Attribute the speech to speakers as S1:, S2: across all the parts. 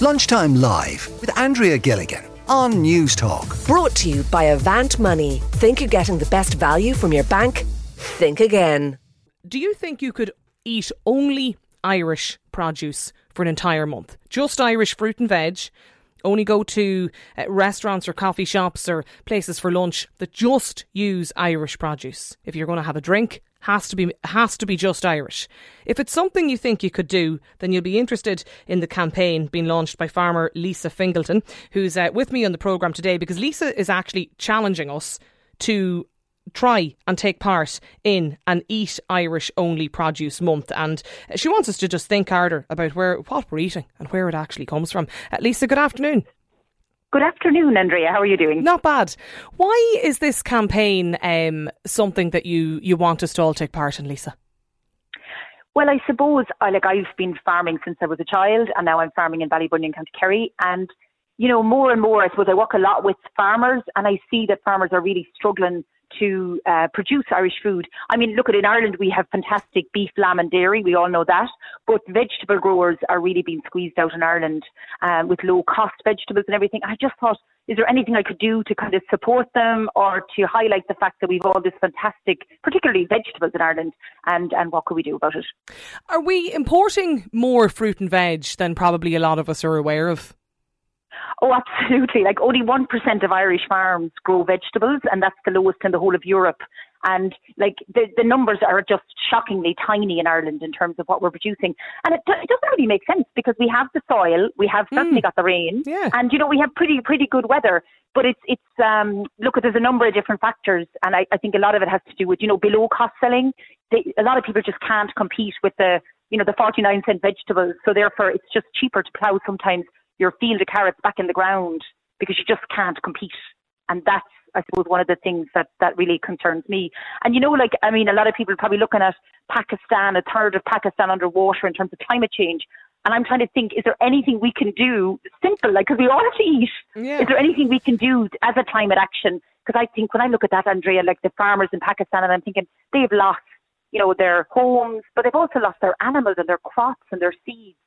S1: Lunchtime Live with Andrea Gilligan on News Talk.
S2: Brought to you by Avant Money. Think you're getting the best value from your bank? Think again.
S3: Do you think you could eat only Irish produce for an entire month? Just Irish fruit and veg? Only go to uh, restaurants or coffee shops or places for lunch that just use Irish produce. If you're going to have a drink, has to be has to be just Irish. If it's something you think you could do, then you'll be interested in the campaign being launched by farmer Lisa Fingleton, who's uh, with me on the programme today because Lisa is actually challenging us to try and take part in an eat Irish only produce month and she wants us to just think harder about where what we're eating and where it actually comes from. Uh, Lisa, good afternoon.
S4: Good afternoon, Andrea. How are you doing?
S3: Not bad. Why is this campaign um, something that you, you want us to all take part in, Lisa?
S4: Well, I suppose I like I've been farming since I was a child, and now I'm farming in Ballybunion, County Kerry, and you know more and more. I suppose I work a lot with farmers, and I see that farmers are really struggling to uh, produce Irish food. I mean, look at in Ireland we have fantastic beef, lamb, and dairy. We all know that, but vegetable growers are really being squeezed out in Ireland um, with low cost vegetables and everything. I just thought, is there anything I could do to kind of support them or to highlight the fact that we've all this fantastic, particularly vegetables in Ireland, and and what could we do about it?
S3: Are we importing more fruit and veg than probably a lot of us are aware of?
S4: Oh, absolutely. Like only 1% of Irish farms grow vegetables, and that's the lowest in the whole of Europe. And like the, the numbers are just shockingly tiny in Ireland in terms of what we're producing. And it, it doesn't really make sense because we have the soil, we have certainly mm. got the rain,
S3: yeah.
S4: and you know, we have pretty, pretty good weather. But it's, it's, um, look, there's a number of different factors, and I, I think a lot of it has to do with, you know, below cost selling. They, a lot of people just can't compete with the, you know, the 49 cent vegetables. So therefore, it's just cheaper to plough sometimes your field of carrots back in the ground because you just can't compete. And that's, I suppose, one of the things that, that really concerns me. And you know, like, I mean, a lot of people are probably looking at Pakistan, a third of Pakistan underwater in terms of climate change. And I'm trying to think, is there anything we can do simple, like, because we all have to eat.
S3: Yeah.
S4: Is there anything we can do as a climate action? Because I think when I look at that, Andrea, like the farmers in Pakistan, and I'm thinking they've lost, you know, their homes, but they've also lost their animals and their crops and their seeds.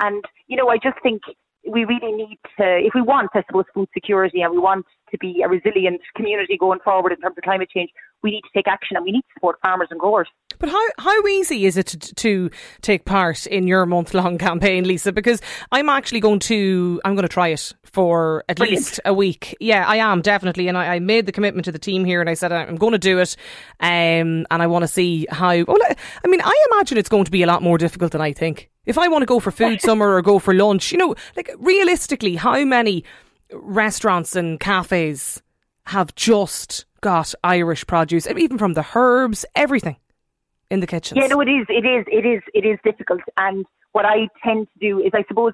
S4: And, you know, I just think we really need to, if we want, I suppose, food security and we want to be a resilient community going forward in terms of climate change, we need to take action and we need to support farmers and growers.
S3: But how, how easy is it to, to take part in your month long campaign, Lisa? Because I'm actually going to, I'm going to try it for at
S4: Brilliant.
S3: least a week. Yeah, I am definitely. And I, I, made the commitment to the team here and I said, I'm going to do it. Um, and I want to see how, well, I mean, I imagine it's going to be a lot more difficult than I think. If I want to go for food somewhere or go for lunch, you know, like realistically, how many restaurants and cafes have just got Irish produce, even from the herbs, everything in the kitchens.
S4: Yeah, no, it is, it is, it is, it is difficult. And what I tend to do is, I suppose,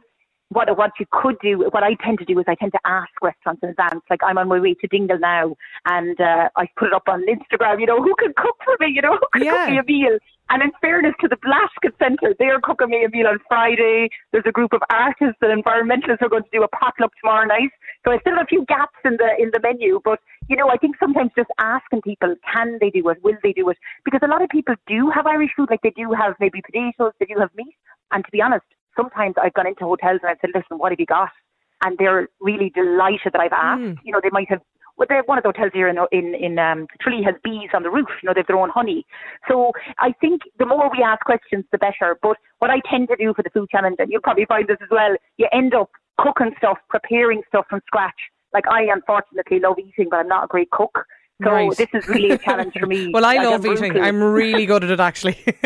S4: what what you could do, what I tend to do is I tend to ask restaurants in advance. Like I'm on my way to Dingle now, and uh, I put it up on Instagram. You know, who can cook for me? You know, who can
S3: yeah.
S4: cook me a meal? And in fairness to the Blasket Centre, they're cooking me a meal on Friday. There's a group of artists and environmentalists who are going to do a potluck tomorrow night. So I still have a few gaps in the in the menu, but you know, I think sometimes just asking people, can they do it? Will they do it? Because a lot of people do have Irish food, like they do have maybe potatoes, they do have meat. And to be honest, sometimes I've gone into hotels and I've said, listen, what have you got? And they're really delighted that I've asked.
S3: Mm.
S4: You know, they might have well, one of the hotels here in in, in um, Tralee has bees on the roof. You know, they've their own honey. So I think the more we ask questions, the better. But what I tend to do for the food challenge, and you'll probably find this as well, you end up cooking stuff, preparing stuff from scratch. Like I unfortunately love eating, but I'm not a great cook. So
S3: right.
S4: this is really a challenge for me.
S3: well, I
S4: like,
S3: love
S4: I'm
S3: eating.
S4: brutal.
S3: I'm really good at it, actually.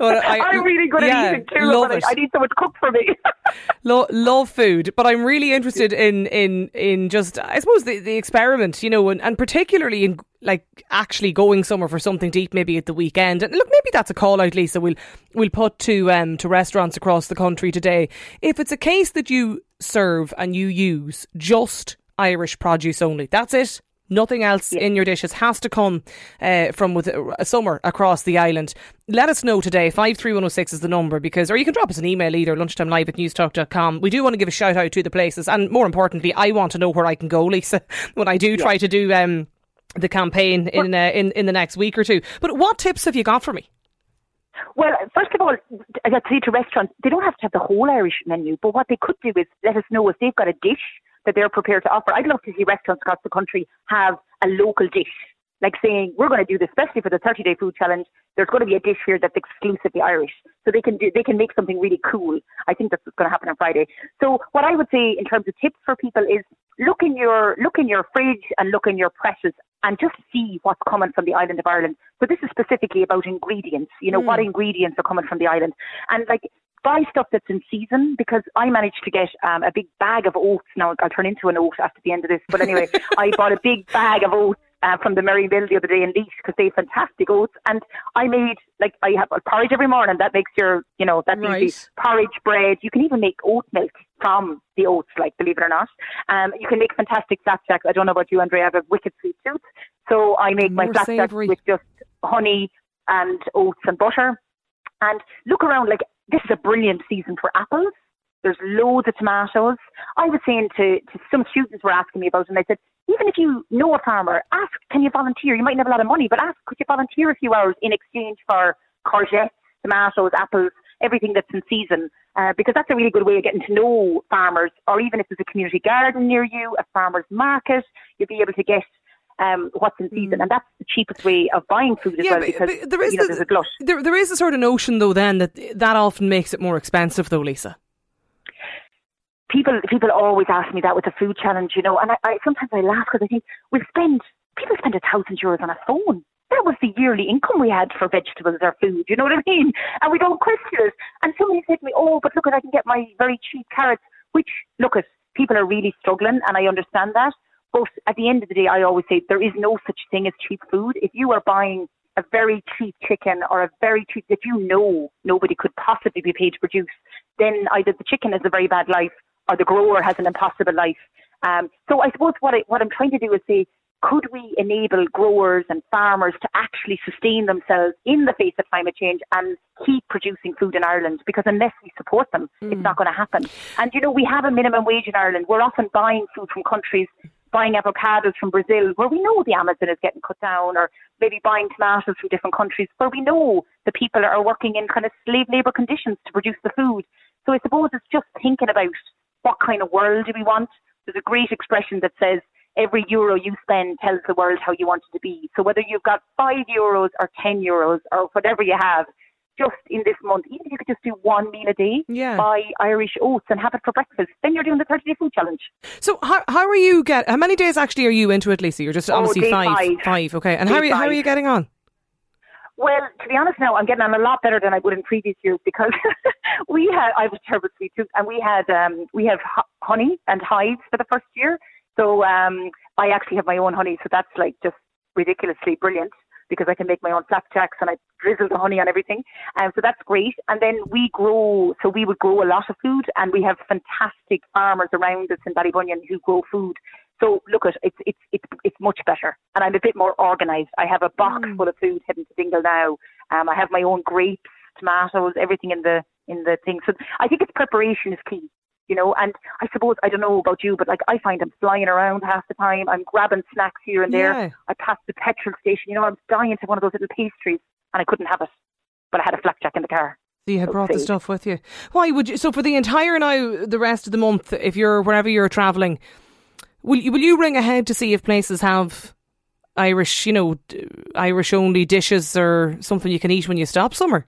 S4: I, am really good
S3: yeah,
S4: at eating too.
S3: Love it.
S4: I, I need someone to cook for me.
S3: Lo- love food, but I'm really interested in in in just I suppose the, the experiment, you know, and, and particularly in like actually going somewhere for something to eat, maybe at the weekend. And look, maybe that's a call out, Lisa. We'll we'll put to um to restaurants across the country today. If it's a case that you serve and you use just Irish produce only, that's it. Nothing else
S4: Yeah.
S3: in your dishes has to come uh, from with a summer across the island. Let us know today. 53106 is the number because, or you can drop us an email either, lunchtime live at newstalk.com. We do want to give a shout out to the places. And more importantly, I want to know where I can go, Lisa, when I do try to do um, the campaign in, uh, in, in the next week or two. But what tips have you got for me?
S4: Well, first of all, as I say to restaurants, they don't have to have the whole Irish menu, but what they could do is let us know if they've got a dish that they're prepared to offer. I'd love to see restaurants across the country have a local dish like saying we're going to do this, especially for the 30 day food challenge. There's going to be a dish here that's exclusively Irish, so they can do they can make something really cool. I think that's what's going to happen on Friday. So what I would say in terms of tips for people is look in your look in your fridge and look in your presses and just see what's coming from the island of Ireland. But this is specifically about ingredients. You know mm. what ingredients are coming from the island, and like buy stuff that's in season because I managed to get um, a big bag of oats. Now I'll turn into an oat after the end of this, but anyway, I bought a big bag of oats uh, from the Merry Mill the other day in Laois because they have fantastic oats. And I made like I have a porridge every morning. That makes your you know that's right. easy. Porridge bread. You can even make oat milk from the oats, like believe it or not. Um, you can make fantastic flapjacks. I don't know about you, Andre. I have a wicked sweet tooth, so I make More my flapjacks with just honey and oats and butter. And look around, like this is a brilliant season for apples. There's loads of tomatoes. I was saying to, to some students were asking me about it, and I said, even if you know a farmer, ask, can you volunteer? You might not have a lot of money, but ask, could you volunteer a few hours in exchange for courgettes, tomatoes, apples, everything that's in season? Uh, because that's a really good way of getting to know farmers, or even if there's a community garden near you, a farmer's market, you'll be able to get um, what's in season, mm. and that's the cheapest way of buying food as yeah, well because there is you know, the, there's a glut.
S3: There, there is a sort of notion though then that that often makes it more expensive though, Lisa
S4: people people always ask me that with the food challenge, you know, and I, I sometimes I laugh because I think we spend people spend a thousand euros on a phone. That was the yearly income we had for vegetables or food. You know what I mean? And we don't question it. And somebody said to me, "Oh, but look at I can get my very cheap carrots." Which look at people are really struggling, and I understand that. But at the end of the day, I always say there is no such thing as cheap food. If you are buying a very cheap chicken or a very cheap that you know nobody could possibly be paid to produce, then either the chicken has a very bad life or the grower has an impossible life. Um, so I suppose what, I, what I'm trying to do is say, could we enable growers and farmers to actually sustain themselves in the face of climate change and keep producing food in Ireland? Because unless we support them, mm. it's not going to happen. And you know, we have a minimum wage in Ireland. We're often buying food from countries, buying avocados from Brazil, where we know the Amazon is getting cut down, or maybe buying tomatoes from different countries, where we know the people are working in kind of slave labour conditions to produce the food. So I suppose it's just thinking about what kind of world do we want? There's a great expression that says every euro you spend tells the world how you want it to be. So whether you've got five euros or ten euros or whatever you have, just in this month, even if you could just do one meal a day, yeah. buy Irish oats and have it for breakfast, then you're doing the 30 day food challenge.
S3: So how, how are you get? How many days actually are you into it, Lisa? You're just oh, obviously five, five. Five, okay. And how are, you, how are you getting on?
S4: Well, to be honest, now I'm getting on a lot better than I would in previous years because we had I was terrible sweet tooth, and we had um we have honey and hives for the first year. So um I actually have my own honey, so that's like just ridiculously brilliant because I can make my own flapjacks and I drizzle the honey on everything. Um, so that's great. And then we grow, so we would grow a lot of food and we have fantastic farmers around us in Ballybunion who grow food. So look at it's it's it's it's much better, and I'm a bit more organised. I have a box mm. full of food heading to Dingle now. Um, I have my own grapes, tomatoes, everything in the in the thing. So I think it's preparation is key, you know. And I suppose I don't know about you, but like I find I'm flying around half the time. I'm grabbing snacks here and there. Yeah. I passed the petrol station. You know, I'm dying to one of those little pastries, and I couldn't have it, but I had a flapjack in the car.
S3: So you had brought the stuff with you. Why would you? So for the entire now, the rest of the month, if you're wherever you're travelling, Will you, will you ring ahead to see if places have Irish, you know, Irish only dishes or something you can eat when you stop somewhere?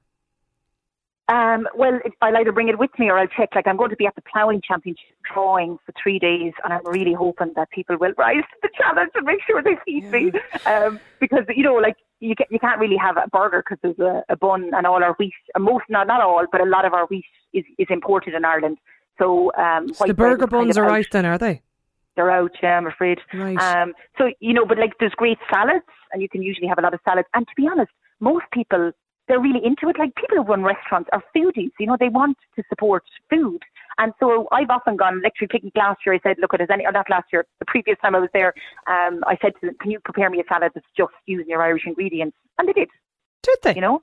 S4: Um, well, I'll either bring it with me or I'll check. Like, I'm going to be at the ploughing championship drawing for three days, and I'm really hoping that people will rise to the challenge and make sure they feed yeah. me. Um, because you know, like you you can't really have a burger because there's a, a bun and all our wheat. Most, not not all, but a lot of our wheat is is imported in Ireland. So, um,
S3: so the burger buns are out then, are they?
S4: they're out, yeah, I'm afraid.
S3: Right.
S4: Um, so, you know, but like there's great salads and you can usually have a lot of salads. And to be honest, most people, they're really into it. Like people who run restaurants are foodies, you know, they want to support food. And so I've often gone Electric Picnic last year. I said, look, at any, or not last year, the previous time I was there, um, I said to them, can you prepare me a salad that's just using your Irish ingredients? And they did.
S3: Did they?
S4: You know?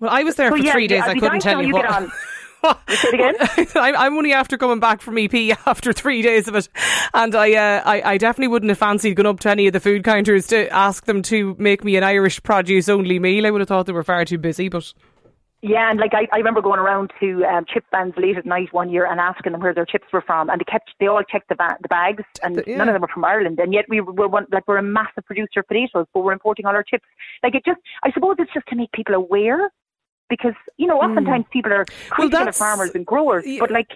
S3: Well, I was there so, for yeah, three days. I couldn't tell you,
S4: you
S3: what.
S4: Say it again.
S3: I'm only after coming back from EP after three days of it, and I, uh, I, I definitely wouldn't have fancied going up to any of the food counters to ask them to make me an Irish produce only meal. I would have thought they were far too busy, but.
S4: Yeah, and like I, I remember going around to um, chip vans late at night one year and asking them where their chips were from, and they kept they all checked the, ba- the bags, and
S3: yeah.
S4: none of them were from Ireland, and yet we were one, like we're a massive producer of potatoes, but we're importing all our chips. Like it just, I suppose it's just to make people aware, because you know oftentimes people are critical of farmers and growers,
S3: yeah.
S4: but like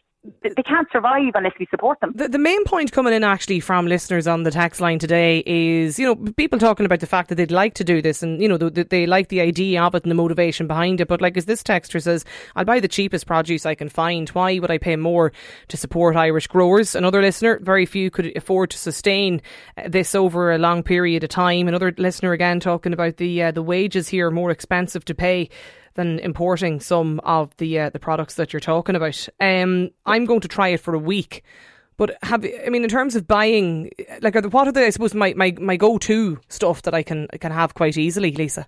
S4: they they can't survive unless we support them.
S3: The, the main point coming in actually from listeners on the tax line today is, you know, people talking about the fact that they'd like to do this and, you know, that they like the idea of it and the motivation behind it. But like as this texter says, I'll buy the cheapest produce I can find. Why would I pay more to support Irish growers? Another listener, very few could afford to sustain uh, this over a long period of time. Another listener again talking about the uh, the wages here are more expensive to pay than importing some of the uh, the products that you're talking about. Um, I'm going to try it for a week. But have I mean in terms of buying, like are the, what are the I suppose my, my, my go to stuff that I can can have quite easily, Lisa?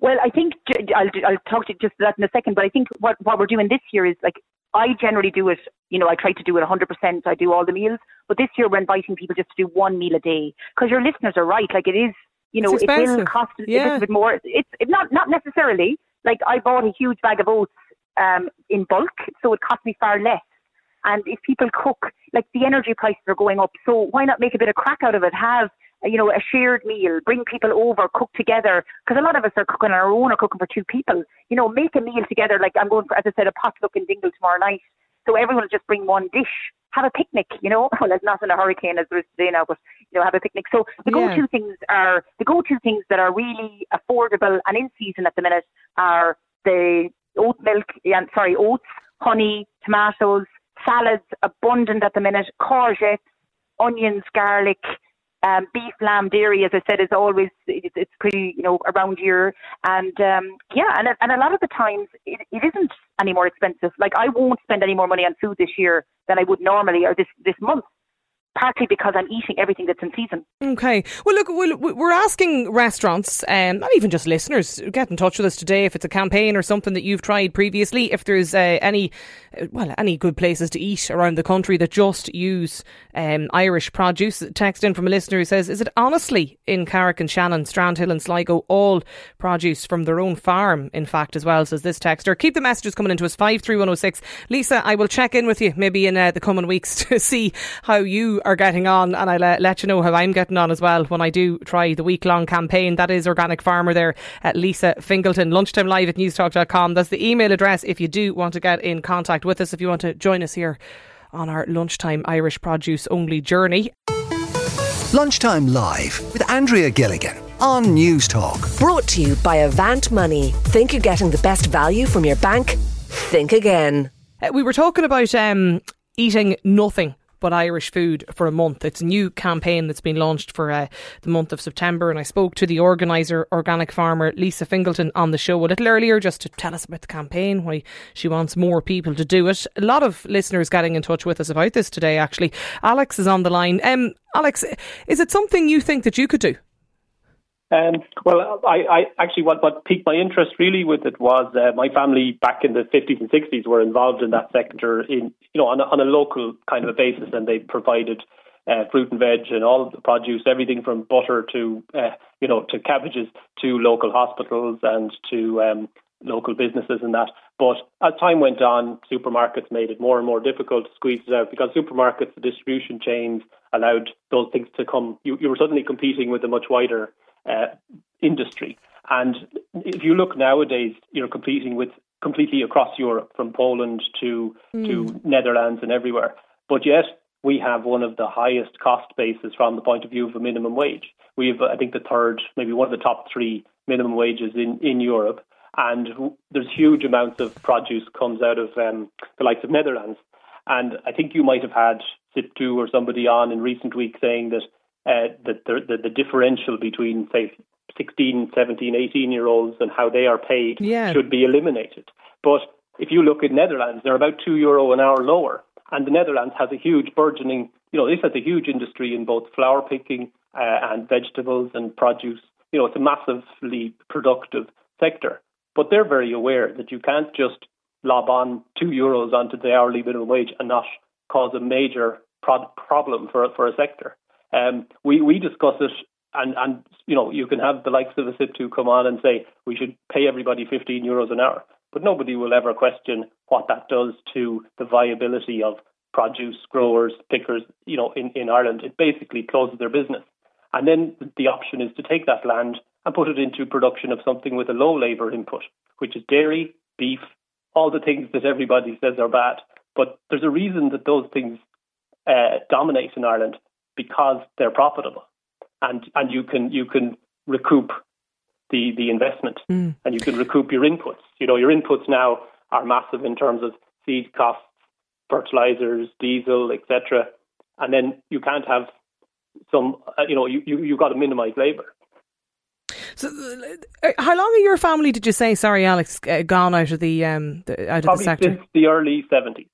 S4: Well, I think I'll, I'll talk to just that in a second, but I think what, what we're doing this year is like, I generally do it, you know, I try to do it 100%. I do all the meals, but this year we're inviting people just to do one meal a day because your listeners are right. Like it is, you know, it will cost a little bit more. It's, it's not, not necessarily like I bought a huge bag of oats, um, in bulk, so it cost me far less. And if people cook, like the energy prices are going up, so why not make a bit of crack out of it? Have you know a shared meal, bring people over, cook together. Because a lot of us are cooking on our own or cooking for two people. You know, make a meal together. Like I'm going for, as I said, a potluck in Dingle tomorrow night. So everyone will just bring one dish. Have a picnic, you know. Well, it's not in a hurricane as there is today now, but you know, have a picnic. So the
S3: Yeah.
S4: go-to things are the go-to things that are really affordable and in season at the minute are the oat milk, yeah, sorry, oats, honey, tomatoes, salads abundant at the minute, courgettes, onions, garlic, um, beef, lamb, dairy, as I said, is always it's, pretty you know around here, and um, yeah, and and a lot of the times it, it isn't any more expensive. Like I won't spend any more money on food this year than I would normally or this this month, partly because I'm eating everything that's in season.
S3: Okay. Well, look, we're asking restaurants, um, not even just listeners, get in touch with us today if it's a campaign or something that you've tried previously. If there's uh, any, uh, well, any good places to eat around the country that just use um, Irish produce. Text in from a listener who says, "Is it honestly in Carrick on Shannon, Strandhill and Sligo all produce from their own farm? In fact, as well." Says this texter. Keep the messages coming into us five three one zero six. Lisa, I will check in with you maybe in uh, the coming weeks to see how you are getting on, and I'll uh, let you know how I'm getting on as well when I do try the week long campaign. That is Organic Farmer there at Lisa Fingleton. Lunchtime live at newstalk.com. That's the email address if you do want to get in contact with us, if you want to join us here on our lunchtime Irish produce only journey.
S1: Lunchtime Live with Andrea Gilligan on News Talk.
S2: Brought to you by Avant Money. Think you're getting the best value from your bank? Think again.
S3: Uh, we were talking about um, eating nothing but Irish food for a month. It's a new campaign that's been launched for uh, the month of September. And I spoke to the organiser, organic farmer Lisa Fingleton, on the show a little earlier just to tell us about the campaign, why she wants more people to do it. A lot of listeners getting in touch with us about this today, actually. Alex is on the line. Um, Alex, is it something you think that you could do?
S5: Um, well, I, I actually what, what piqued my interest really with it was uh, my family back in the 50s and 60s were involved in that sector in you know on a, on a local kind of a basis, and they provided uh, fruit and veg and all of the produce, everything from butter to uh, you know to cabbages to local hospitals and to um, local businesses and that. But as time went on, supermarkets made it more and more difficult to squeeze it out because supermarkets, the distribution chains allowed those things to come. You, you were suddenly competing with a much wider uh, industry. And if you look nowadays, you're competing with completely across Europe, from Poland to to Netherlands and everywhere. But yet we have one of the highest cost bases from the point of view of a minimum wage. We have, I think, the third, maybe one of the top three minimum wages in in Europe. And there's huge amounts of produce comes out of um, the likes of Netherlands. And I think you might have had SIPTU or somebody on in recent weeks saying that uh, that the, the, the differential between, say, 16, 17, 18 year olds and how they are paid
S3: Yeah.
S5: should be eliminated. But if you look at Netherlands, they're about two euro an hour lower. And the Netherlands has a huge burgeoning, you know, this has a huge industry in both flower picking uh, and vegetables and produce. You know, it's a massively productive sector. But they're very aware that you can't just lob on two euros onto the hourly minimum wage and not cause a major pro- problem for for a sector. Um, we we discuss it, and and you know you can have the likes of a SIPTU come on and say we should pay everybody 15 euros an hour. but nobody will ever question what that does to the viability of produce growers, pickers, you know, in, in Ireland. It basically closes their business. And then the option is to take that land and put it into production of something with a low labour input, which is dairy, beef, all the things that everybody says are bad. But there's a reason that those things uh, dominate in Ireland because they're profitable, and and you can you can recoup the the investment, mm. and you can recoup your inputs. You know your inputs now are massive in terms of seed costs, fertilizers, diesel, etc. And then you can't have some. Uh, you know you you you've got to minimise labour.
S3: So, uh, how long of your family did you say? Sorry, Alex, uh, gone out of the um the, out
S5: Probably
S3: of the sector
S5: since the early seventies.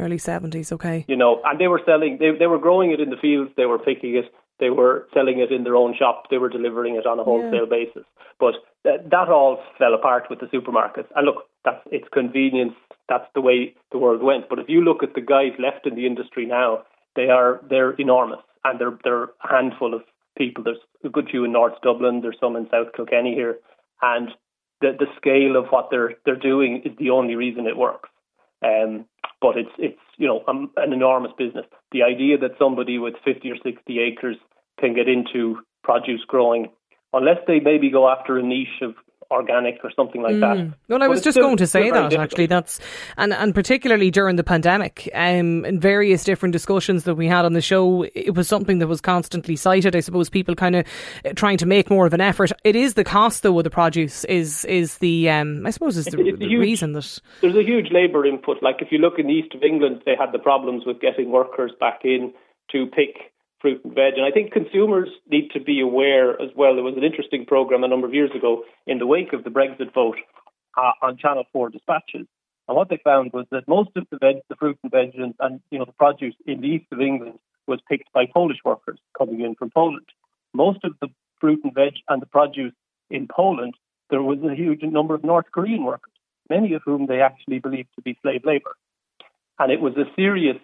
S3: Early seventies, okay.
S5: You know, and they were selling. They they were growing it in the fields. They were picking it. They were selling it in their own shop. They were delivering it on a wholesale yeah. basis. But th- that all fell apart with the supermarkets. And look, that's it's convenience. That's the way the world went. But if you look at the guys left in the industry now, they are they're enormous, and they're they're a handful of people. There's a good few in North Dublin. There's some in South Kilkenny here, and the the scale of what they're they're doing is the only reason it works. Um, but it's it's you know um, an enormous business. The idea that somebody with 50 or 60 acres can get into produce growing, unless they maybe go after a niche of organic or something like mm. that.
S3: Well, I was just
S5: still,
S3: going to say that actually. That's and and particularly during the pandemic, um, in various different discussions that we had on the show, it was something that was constantly cited. I suppose people kind of uh, trying to make more of an effort. It is the cost though of the produce is is the um, I suppose is the, the huge, reason that
S5: there's a huge labour input. Like if you look in the east of England, they had the problems with getting workers back in to pick fruit and veg. And I think consumers need to be aware as well. There was an interesting program a number of years ago in the wake of the Brexit vote uh, on Channel 4 dispatches. And what they found was that most of the veg, the fruit and veg, and, and you know the produce in the east of England was picked by Polish workers coming in from Poland. Most of the fruit and veg and the produce in Poland, there was a huge number of North Korean workers, many of whom they actually believed to be slave labor. And it was a serious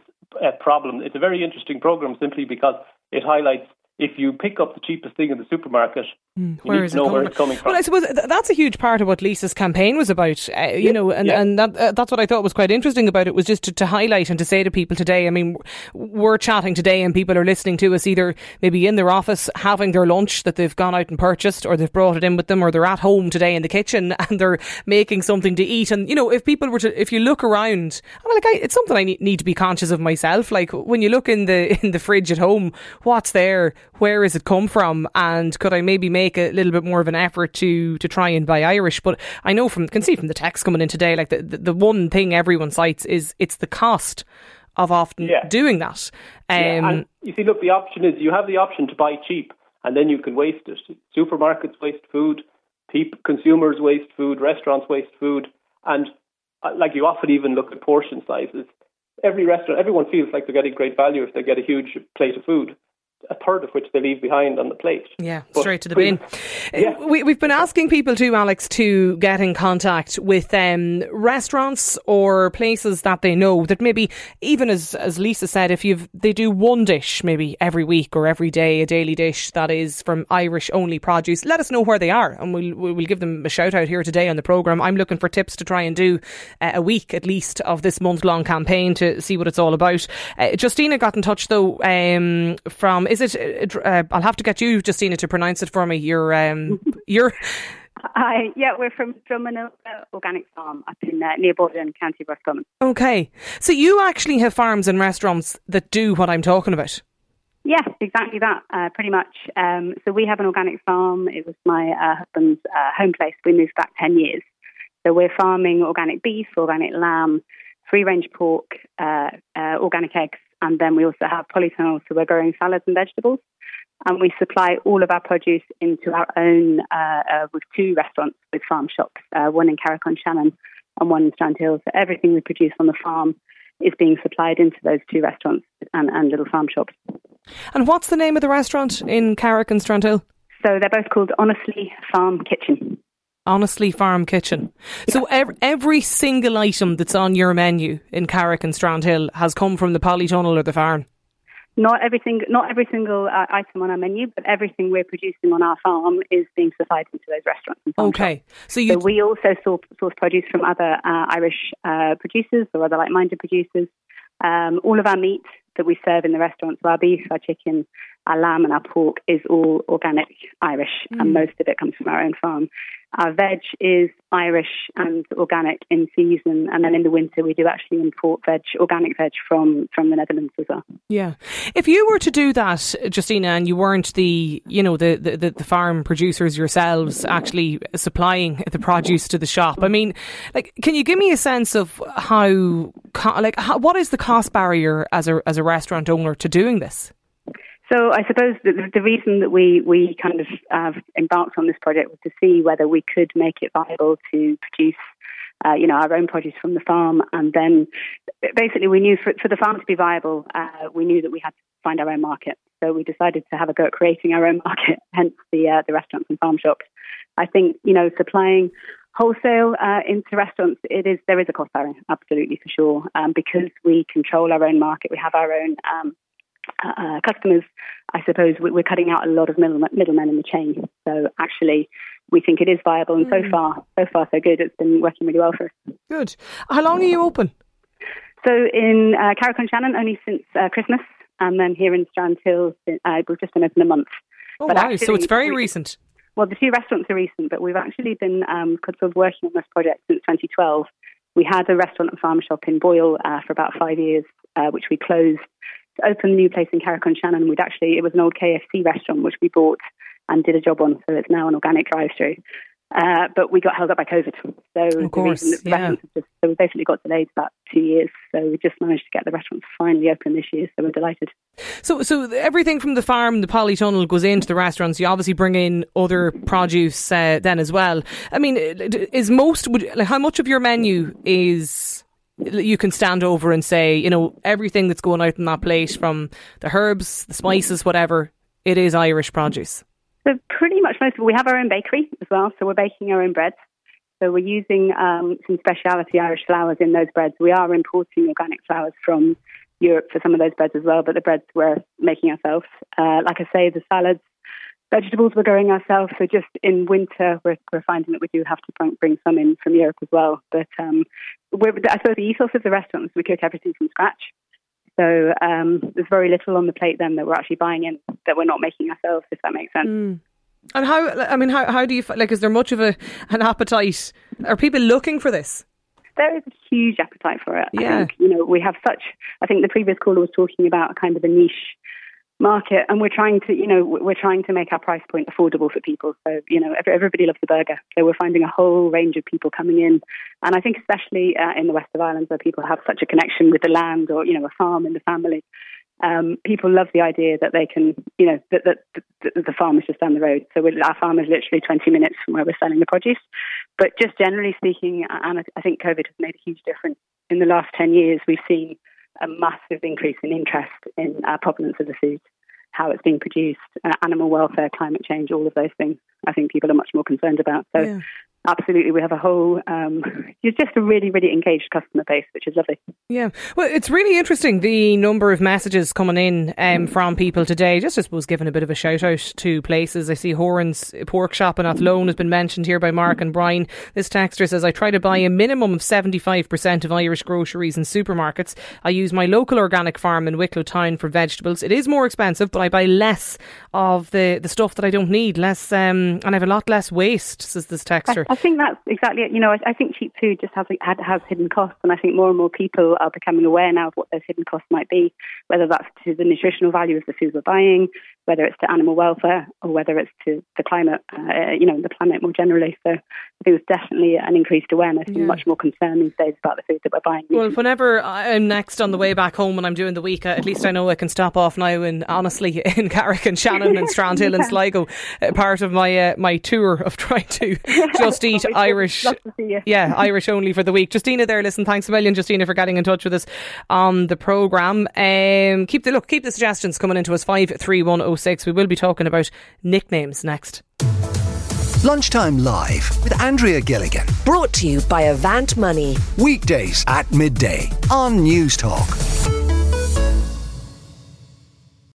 S5: uh, problem. It's a very interesting program simply because it highlights if you pick up the cheapest thing in the supermarket, mm, where is it know where it's coming from.
S3: Well, I suppose that's a huge part of what Lisa's campaign was about, uh, you yeah, know, and, yeah. and that, uh, that's what I thought was quite interesting about it was just to, to, highlight and to say to people today. I mean, we're chatting today, and people are listening to us either maybe in their office having their lunch that they've gone out and purchased, or they've brought it in with them, or they're at home today in the kitchen and they're making something to eat. And you know, if people were to, if you look around, I mean, like I, it's something I need, need to be conscious of myself. Like when you look in the in the fridge at home, what's there? Where is it come from? And could I maybe make a little bit more of an effort to to try and buy Irish? But I know from can see from the text coming in today, like the the, the one thing everyone cites is it's the cost of often yeah. doing that. Um,
S5: yeah, and you see, look, the option is you have the option to buy cheap, and then you can waste it. Supermarkets waste food, people, consumers waste food, restaurants waste food, and uh, like you often even look at portion sizes. Every restaurant, everyone feels like they're getting great value if they get a huge plate of food a third of which they leave behind on the plate.
S3: Yeah, but straight to the bin. Yeah. We, have been asking people too, Alex, to get in contact with um, restaurants or places that they know that maybe, even as as Lisa said, if you've they do one dish maybe every week or every day, a daily dish that is from Irish only produce. Let us know where they are, and we'll we'll give them a shout out here today on the program. I'm looking for tips to try and do uh, a week at least of this month long campaign to see what it's all about. Uh, Justina got in touch though um, from is it? Uh, uh, I'll have to get you, Justina, to pronounce it for me. You're, um, you're.
S6: Hi, yeah, we're from Drumanilra Organic Farm up in uh, near Borden, County Roscommon.
S3: Okay, so you actually have farms and restaurants that do what I'm talking about.
S6: Yes, exactly that, uh, pretty much. Um, so we have an organic farm. It was my uh, husband's uh, home place. We moved back 10 years. So we're farming organic beef, organic lamb, free range pork, uh, uh, organic eggs, and then we also have polytunnels, so we're growing salads and vegetables. And we supply all of our produce into our own, uh, uh, with two restaurants with farm shops, uh, one in Carrick-on-Shannon and one in Strandhill. So everything we produce on the farm is being supplied into those two restaurants and, and little farm shops.
S3: And what's the name of the restaurant in Carrick and Strandhill?
S6: So they're both called Honestly Farm Kitchen.
S3: Honestly Farm Kitchen. So every, every single item that's on your menu in Carrick and Strandhill has come from the Polytunnel or the farm?
S6: Not everything, not every single uh, item on our menu, but everything we're producing on our farm is being supplied into those restaurants. And
S3: Okay, so you
S6: So we also source, source produce from other uh, Irish uh, producers or other like-minded producers. Um, all of our meat that we serve in the restaurants, so our beef, our chicken, our lamb, and our pork is all organic Irish, and mm. most of it comes from our own farm. Our veg is Irish and organic in season, and then in the winter we do actually import veg, organic veg from from the Netherlands as well.
S3: Yeah. If you were to do that, Justina, and you weren't the, you know, the, the, the- the farm producers yourselves actually supplying the produce to the shop, I mean, like, can you give me a sense of how, like, how, what is the cost barrier as a, as a restaurant owner to doing this?
S6: So I suppose the, the reason that we, we kind of uh, embarked on this project was to see whether we could make it viable to produce, uh, you know, our own produce from the farm, and then basically we knew for, for the farm to be viable, uh, we knew that we had to find our own market. So we decided to have a go at creating our own market, hence the uh, the restaurants and farm shops. I think you know supplying wholesale uh, into restaurants, it is there is a cost barrier, absolutely for sure, um, because we control our own market, we have our own. Um, uh, customers, I suppose we- we're cutting out a lot of middle, middlemen in the chain. So actually, we think it is viable, and so far, so far, so good. It's been working really well for us.
S3: Good. How long are you open?
S6: So in uh, Carrick on Shannon, only since uh, Christmas, and then here in Strandhill, uh, we've just been open a month.
S3: Oh,
S6: But
S3: wow. so it's very
S6: we-
S3: recent.
S6: Well, the two restaurants are recent, but we've actually been um, sort of working on this project since 2012. We had a restaurant and farm shop in Boyle uh, for about five years, uh, which we closed to open a new place in Carrick on Shannon. We'd actually, it was an old KFC restaurant, which we bought and did a job on, so it's now an organic drive-through. Uh, but we got held up by COVID. So of
S3: course, yeah.
S6: just, so we basically got delayed about two years. So we just managed to get the restaurants finally open this year. So we're delighted.
S3: So, so everything from the farm, the polytunnel goes into the restaurants. You obviously bring in other produce uh, then as well. I mean, is most would like how much of your menu is you can stand over and say, you know, everything that's going out in that plate from the herbs, the spices, whatever, it is Irish produce.
S6: So pretty much most of it. we have our own bakery as well. So we're baking our own breads. So we're using um, some specialty Irish flours in those breads. We are importing organic flours from Europe for some of those breads as well, but the breads we're making ourselves. Uh, like I say, the salads, vegetables we're growing ourselves. So just in winter, we're, we're finding that we do have to bring, bring some in from Europe as well. But um, we're, I suppose the ethos of the restaurants we cook everything from scratch. So um, there's very little on the plate then that we're actually buying in that we're not making ourselves, if that makes sense.
S3: And how? I mean, how how do you like? Is there much of a an appetite? Are people looking for this?
S6: there is a huge appetite for it.
S3: Yeah.
S6: I think, you know, we have such, I think the previous caller was talking about kind of a niche market and we're trying to, you know, we're trying to make our price point affordable for people. So, you know, everybody loves the burger. So we're finding a whole range of people coming in. And I think especially uh, in the west of Ireland where people have such a connection with the land or, you know, a farm in the family, um, people love the idea that they can, you know, that, that, that the farm is just down the road. So our farm is literally 20 minutes from where we're selling the produce. But just generally speaking, and I think COVID has made a huge difference. In the last 10 years, we've seen a massive increase in interest in uh, provenance of the food, how it's being produced, uh, animal welfare, climate change, all of those things. I think people are much more concerned about. So,
S3: Yeah.
S6: Absolutely, we have a whole, um, it's just a really, really engaged customer base, which is lovely.
S3: Yeah, well, it's really interesting the number of messages coming in um, from people today. Just, I suppose, giving a bit of a shout out to places. I see Horan's Pork Shop in Athlone has been mentioned here by Mark and Brian. This texter says, I try to buy a minimum of 75% of Irish groceries and supermarkets. I use my local organic farm in Wicklow Town for vegetables. It is more expensive, but I buy less of the, the stuff that I don't need, less, um, and I have a lot less waste, says this texter.
S6: I, think that's exactly it. You know, I, I think cheap food just has, has hidden costs, and I think more and more people are becoming aware now of what those hidden costs might be, whether that's to the nutritional value of the food we're buying, whether it's to animal welfare, or whether it's to the climate, uh, you know, the planet more generally. So I think there's definitely an increased awareness
S3: Yeah.
S6: and much more concern these days about the food that we're buying.
S3: Well, whenever I'm next on the way back home when I'm doing the week, uh, at least I know I can stop off now and honestly in Carrick on Shannon and Strandhill and Sligo. Uh, part of my uh, my tour of trying to just eat Irish.
S6: love to see you.
S3: Yeah, Irish only for the week. Justina there, listen, thanks a million, Justina, for getting in touch with us on the programme. Um, keep the look, keep the suggestions coming into us, 53106. We will be talking about nicknames next.
S1: Lunchtime Live with Andrea Gilligan.
S2: Brought to you by Avant Money.
S1: Weekdays at midday on News Talk.